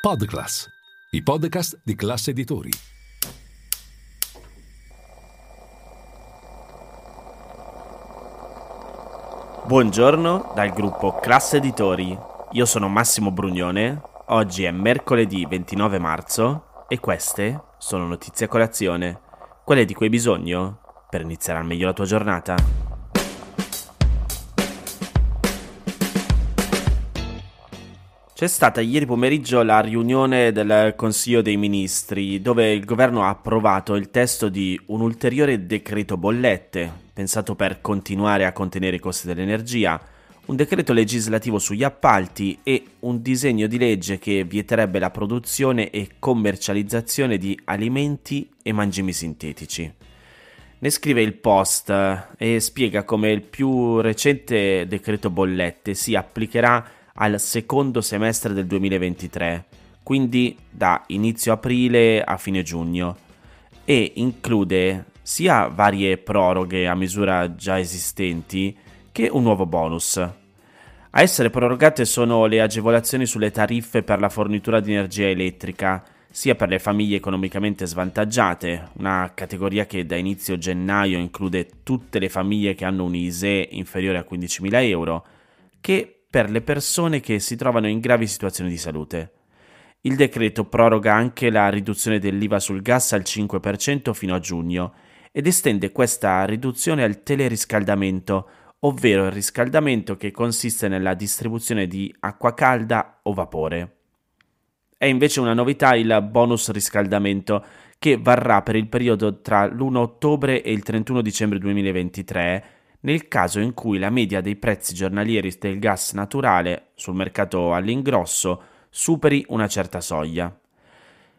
Podclass, i podcast di classe editori. Buongiorno dal gruppo Classe Editori. Io sono Massimo Brugnone. Oggi è mercoledì 29 marzo e queste sono notizie a colazione, quelle di cui hai bisogno per iniziare al meglio la tua giornata. C'è stata ieri pomeriggio la riunione del Consiglio dei Ministri dove il governo ha approvato il testo di un ulteriore decreto bollette, pensato per continuare a contenere i costi dell'energia, un decreto legislativo sugli appalti e un disegno di legge che vieterebbe la produzione e commercializzazione di alimenti e mangimi sintetici. Ne scrive il post e spiega come il più recente decreto bollette si applicherà al secondo semestre del 2023, quindi da inizio aprile a fine giugno, e include sia varie proroghe a misura già esistenti che un nuovo bonus. A essere prorogate sono le agevolazioni sulle tariffe per la fornitura di energia elettrica, sia per le famiglie economicamente svantaggiate, una categoria che da inizio gennaio include tutte le famiglie che hanno un ISE inferiore a 15.000 euro, che per le persone che si trovano in gravi situazioni di salute. Il decreto proroga anche la riduzione dell'IVA sul gas al 5% fino a giugno ed estende questa riduzione al teleriscaldamento, ovvero il riscaldamento che consiste nella distribuzione di acqua calda o vapore. È invece una novità il bonus riscaldamento che varrà per il periodo tra l'1 ottobre e il 31 dicembre 2023 nel caso in cui la media dei prezzi giornalieri del gas naturale sul mercato all'ingrosso superi una certa soglia.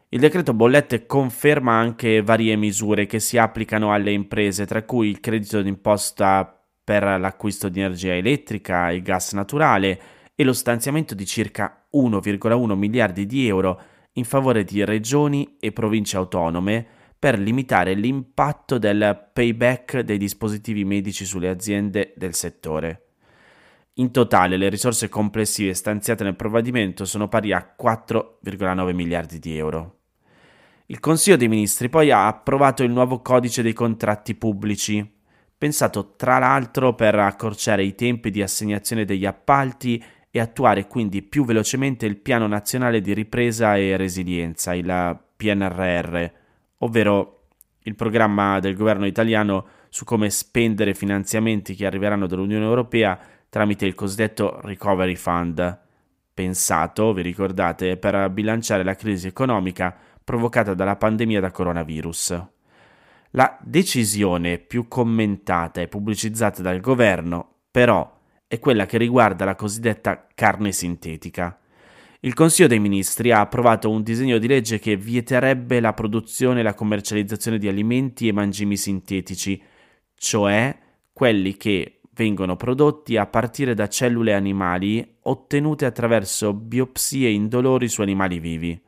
Il decreto bollette conferma anche varie misure che si applicano alle imprese, tra cui il credito d'imposta per l'acquisto di energia elettrica e gas naturale e lo stanziamento di circa 1,1 miliardi di euro in favore di regioni e province autonome per limitare l'impatto del payback dei dispositivi medici sulle aziende del settore. In totale le risorse complessive stanziate nel provvedimento sono pari a 4,9 miliardi di euro. Il Consiglio dei Ministri poi ha approvato il nuovo codice dei contratti pubblici, pensato tra l'altro per accorciare i tempi di assegnazione degli appalti e attuare quindi più velocemente il Piano Nazionale di Ripresa e Resilienza, il PNRR, ovvero il programma del governo italiano su come spendere finanziamenti che arriveranno dall'Unione Europea tramite il cosiddetto Recovery Fund, pensato, vi ricordate, per bilanciare la crisi economica provocata dalla pandemia da coronavirus. La decisione più commentata e pubblicizzata dal governo, però, è quella che riguarda la cosiddetta carne sintetica. Il Consiglio dei Ministri ha approvato un disegno di legge che vieterebbe la produzione e la commercializzazione di alimenti e mangimi sintetici, cioè quelli che vengono prodotti a partire da cellule animali ottenute attraverso biopsie indolori su animali vivi.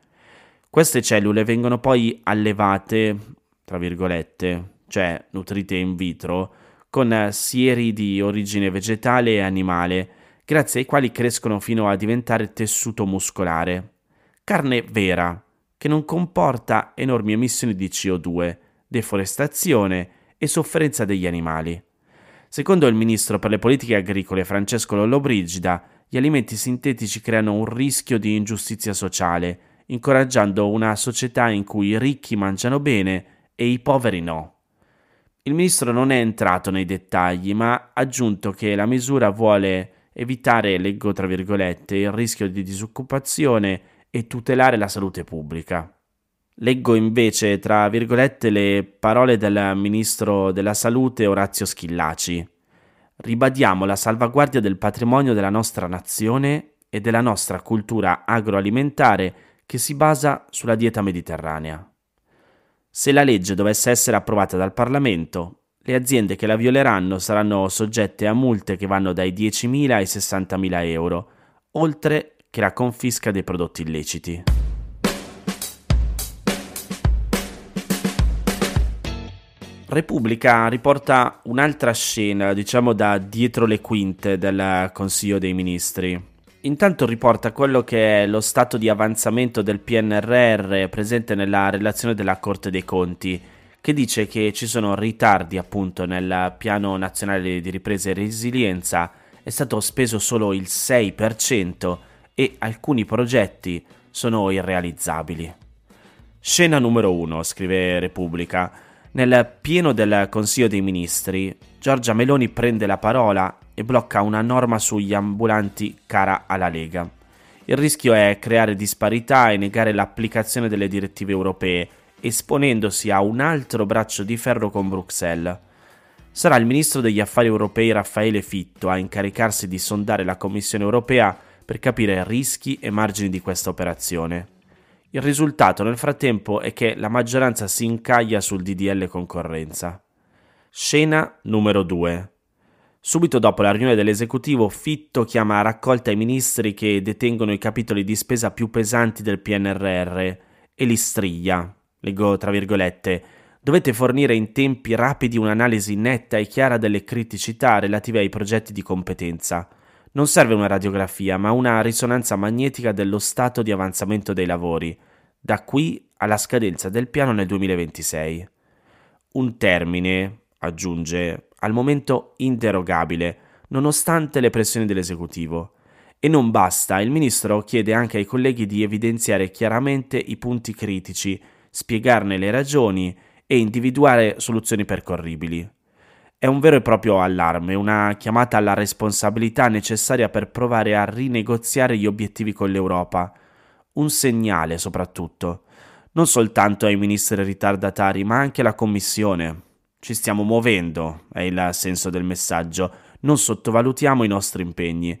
Queste cellule vengono poi allevate, tra virgolette, cioè nutrite in vitro, con sieri di origine vegetale e animale, grazie ai quali crescono fino a diventare tessuto muscolare. Carne vera, che non comporta enormi emissioni di CO2, deforestazione e sofferenza degli animali. Secondo il ministro per le politiche agricole Francesco Lollobrigida, gli alimenti sintetici creano un rischio di ingiustizia sociale, incoraggiando una società in cui i ricchi mangiano bene e i poveri no. Il ministro non è entrato nei dettagli, ma ha aggiunto che la misura vuole evitare, leggo tra virgolette, il rischio di disoccupazione e tutelare la salute pubblica. Leggo invece tra virgolette le parole del ministro della salute Orazio Schillaci. Ribadiamo la salvaguardia del patrimonio della nostra nazione e della nostra cultura agroalimentare che si basa sulla dieta mediterranea. Se la legge dovesse essere approvata dal Parlamento, le aziende che la violeranno saranno soggette a multe che vanno dai 10.000 ai 60.000 euro, oltre che la confisca dei prodotti illeciti. Repubblica riporta un'altra scena, diciamo da dietro le quinte del Consiglio dei Ministri. intanto riporta quello che è lo stato di avanzamento del PNRR presente nella relazione della Corte dei Conti, che dice che ci sono ritardi appunto nel piano nazionale di ripresa e resilienza, è stato speso solo il 6% e alcuni progetti sono irrealizzabili. Scena numero 1, scrive Repubblica. Nel pieno del Consiglio dei Ministri, Giorgia Meloni prende la parola e blocca una norma sugli ambulanti cara alla Lega. Il rischio è creare disparità e negare l'applicazione delle direttive europee esponendosi a un altro braccio di ferro con Bruxelles. Sarà il ministro degli affari europei Raffaele Fitto a incaricarsi di sondare la Commissione europea per capire rischi e margini di questa operazione. Il risultato nel frattempo è che la maggioranza si incaglia sul DDL concorrenza. Scena numero 2. Subito dopo la riunione dell'esecutivo, Fitto chiama a raccolta i ministri che detengono i capitoli di spesa più pesanti del PNRR e li striglia leggo tra virgolette, dovete fornire in tempi rapidi un'analisi netta e chiara delle criticità relative ai progetti di competenza. Non serve una radiografia, ma una risonanza magnetica dello stato di avanzamento dei lavori, da qui alla scadenza del piano nel 2026. Un termine, aggiunge, al momento interrogabile, nonostante le pressioni dell'esecutivo. E non basta, il ministro chiede anche ai colleghi di evidenziare chiaramente i punti critici spiegarne le ragioni e individuare soluzioni percorribili. È un vero e proprio allarme, una chiamata alla responsabilità necessaria per provare a rinegoziare gli obiettivi con l'Europa. Un segnale soprattutto, non soltanto ai ministri ritardatari, ma anche alla Commissione. Ci stiamo muovendo, è il senso del messaggio, non sottovalutiamo i nostri impegni,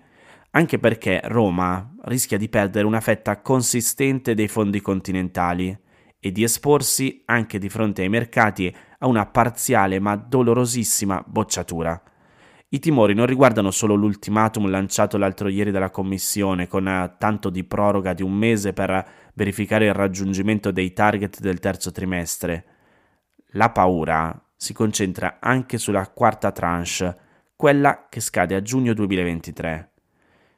anche perché Roma rischia di perdere una fetta consistente dei fondi continentali e di esporsi anche di fronte ai mercati a una parziale ma dolorosissima bocciatura. I timori non riguardano solo l'ultimatum lanciato l'altro ieri dalla Commissione con eh, tanto di proroga di un mese per verificare il raggiungimento dei target del terzo trimestre. La paura si concentra anche sulla quarta tranche, quella che scade a giugno 2023.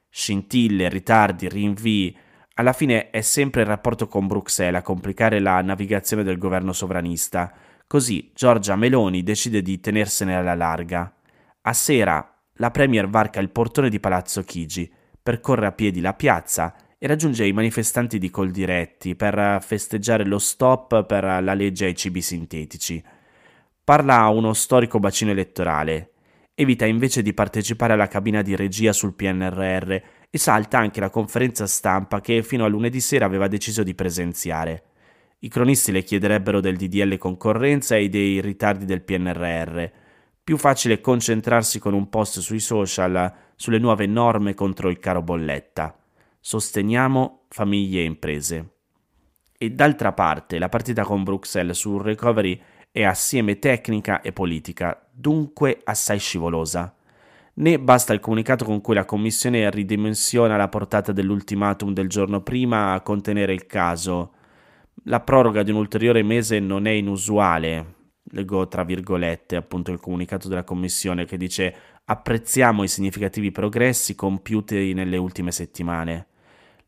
Scintille, ritardi, rinvii, alla fine è sempre il rapporto con Bruxelles a complicare la navigazione del governo sovranista. Così Giorgia Meloni decide di tenersene alla larga. A sera la Premier varca il portone di Palazzo Chigi, percorre a piedi la piazza e raggiunge i manifestanti di Coldiretti per festeggiare lo stop per la legge ai cibi sintetici. Parla a uno storico bacino elettorale. Evita invece di partecipare alla cabina di regia sul PNRR e salta anche la conferenza stampa che fino a lunedì sera aveva deciso di presenziare. I cronisti le chiederebbero del DDL concorrenza e dei ritardi del PNRR. Più facile concentrarsi con un post sui social sulle nuove norme contro il caro bolletta. Sosteniamo famiglie e imprese. E d'altra parte la partita con Bruxelles sul recovery è assieme tecnica e politica, dunque assai scivolosa né basta il comunicato con cui la Commissione ridimensiona la portata dell'ultimatum del giorno prima a contenere il caso. La proroga di un ulteriore mese non è inusuale. Leggo tra virgolette appunto il comunicato della Commissione che dice apprezziamo i significativi progressi compiuti nelle ultime settimane.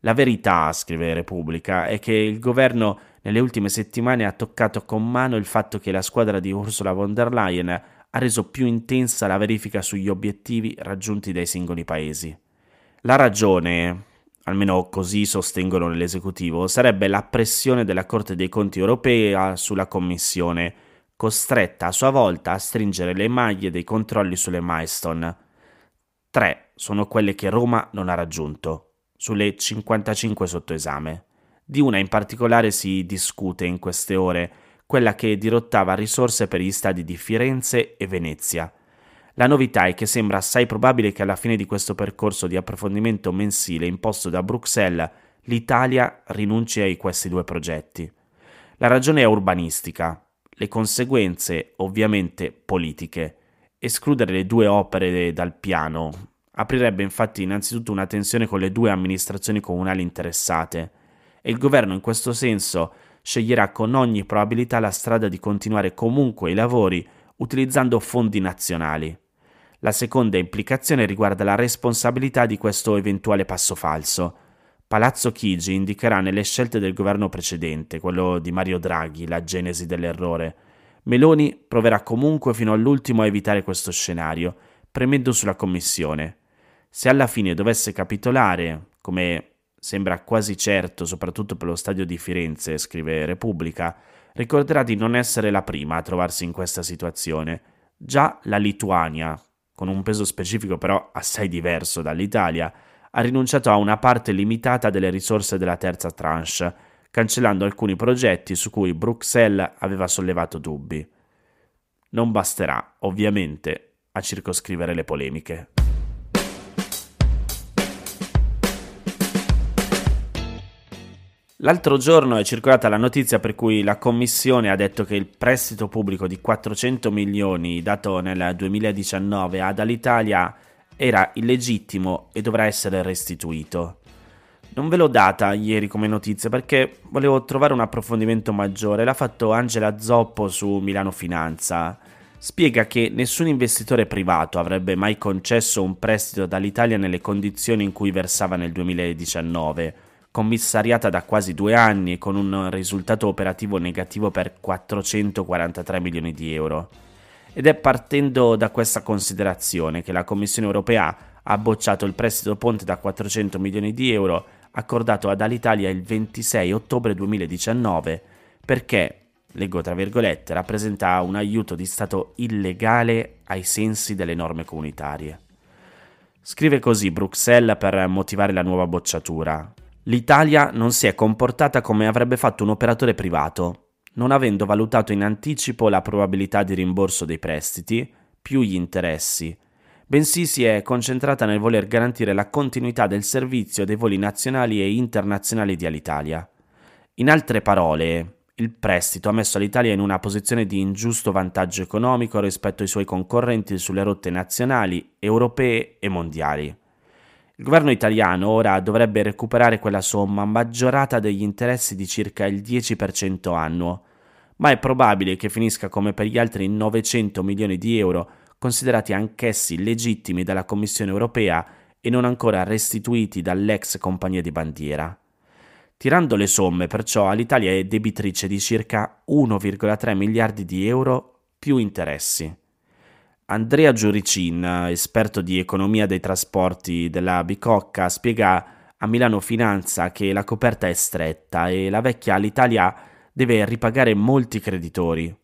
La verità, scrive Repubblica, è che il governo nelle ultime settimane ha toccato con mano il fatto che la squadra di Ursula von der Leyen ha reso più intensa la verifica sugli obiettivi raggiunti dai singoli paesi. La ragione, almeno così sostengono nell'esecutivo, sarebbe la pressione della Corte dei Conti europea sulla Commissione, costretta a sua volta a stringere le maglie dei controlli sulle milestone. Tre sono quelle che Roma non ha raggiunto, sulle 55 sotto esame. Di una in particolare si discute in queste ore, quella che dirottava risorse per gli stadi di Firenze e Venezia. La novità è che sembra assai probabile che alla fine di questo percorso di approfondimento mensile imposto da Bruxelles l'Italia rinunci a questi due progetti. La ragione è urbanistica, le conseguenze ovviamente politiche. Escludere le due opere dal piano aprirebbe infatti innanzitutto una tensione con le due amministrazioni comunali interessate e il governo in questo senso sceglierà con ogni probabilità la strada di continuare comunque i lavori utilizzando fondi nazionali. La seconda implicazione riguarda la responsabilità di questo eventuale passo falso. Palazzo Chigi indicherà nelle scelte del governo precedente, quello di Mario Draghi, la genesi dell'errore. Meloni proverà comunque fino all'ultimo a evitare questo scenario, premendo sulla Commissione. Se alla fine dovesse capitolare, come sembra quasi certo, soprattutto per lo stadio di Firenze, scrive Repubblica, ricorderà di non essere la prima a trovarsi in questa situazione. Già la Lituania, con un peso specifico però assai diverso dall'Italia, ha rinunciato a una parte limitata delle risorse della terza tranche, cancellando alcuni progetti su cui Bruxelles aveva sollevato dubbi. Non basterà, ovviamente, a circoscrivere le polemiche. L'altro giorno è circolata la notizia per cui la Commissione ha detto che il prestito pubblico di 400 milioni dato nel 2019 ad Alitalia era illegittimo e dovrà essere restituito. Non ve l'ho data ieri come notizia perché volevo trovare un approfondimento maggiore. L'ha fatto Angela Zoppo su Milano Finanza. Spiega che nessun investitore privato avrebbe mai concesso un prestito dall'Italia nelle condizioni in cui versava nel 2019 commissariata da quasi due anni e con un risultato operativo negativo per 443 milioni di euro. Ed è partendo da questa considerazione che la Commissione europea ha bocciato il prestito ponte da 400 milioni di euro accordato ad Alitalia il 26 ottobre 2019 perché, leggo tra virgolette, rappresenta un aiuto di Stato illegale ai sensi delle norme comunitarie. Scrive così Bruxelles per motivare la nuova bocciatura. L'Italia non si è comportata come avrebbe fatto un operatore privato, non avendo valutato in anticipo la probabilità di rimborso dei prestiti, più gli interessi, bensì si è concentrata nel voler garantire la continuità del servizio dei voli nazionali e internazionali di Alitalia. In altre parole, il prestito ha messo l'Italia in una posizione di ingiusto vantaggio economico rispetto ai suoi concorrenti sulle rotte nazionali, europee e mondiali. Il governo italiano ora dovrebbe recuperare quella somma maggiorata degli interessi di circa il 10% annuo, ma è probabile che finisca come per gli altri 900 milioni di euro, considerati anch'essi legittimi dalla Commissione europea e non ancora restituiti dall'ex compagnia di bandiera. Tirando le somme, perciò, l'Italia è debitrice di circa 1,3 miliardi di euro più interessi. Andrea Giuricin, esperto di economia dei trasporti della Bicocca, spiega a Milano Finanza che la coperta è stretta e la vecchia Alitalia deve ripagare molti creditori.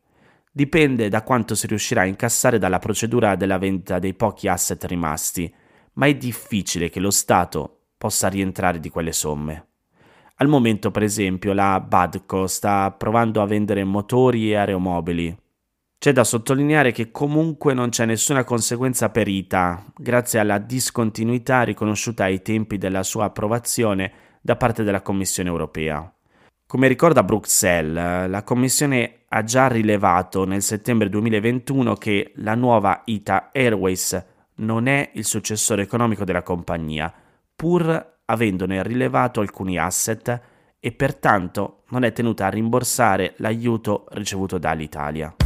Dipende da quanto si riuscirà a incassare dalla procedura della vendita dei pochi asset rimasti, ma è difficile che lo Stato possa rientrare di quelle somme. Al momento, per esempio, la Badco sta provando a vendere motori e aeromobili c'è da sottolineare che comunque non c'è nessuna conseguenza perita, grazie alla discontinuità riconosciuta ai tempi della sua approvazione da parte della Commissione europea. Come ricorda Bruxelles, la Commissione ha già rilevato nel settembre 2021 che la nuova ITA Airways non è il successore economico della compagnia, pur avendone rilevato alcuni asset e pertanto non è tenuta a rimborsare l'aiuto ricevuto dall'Italia.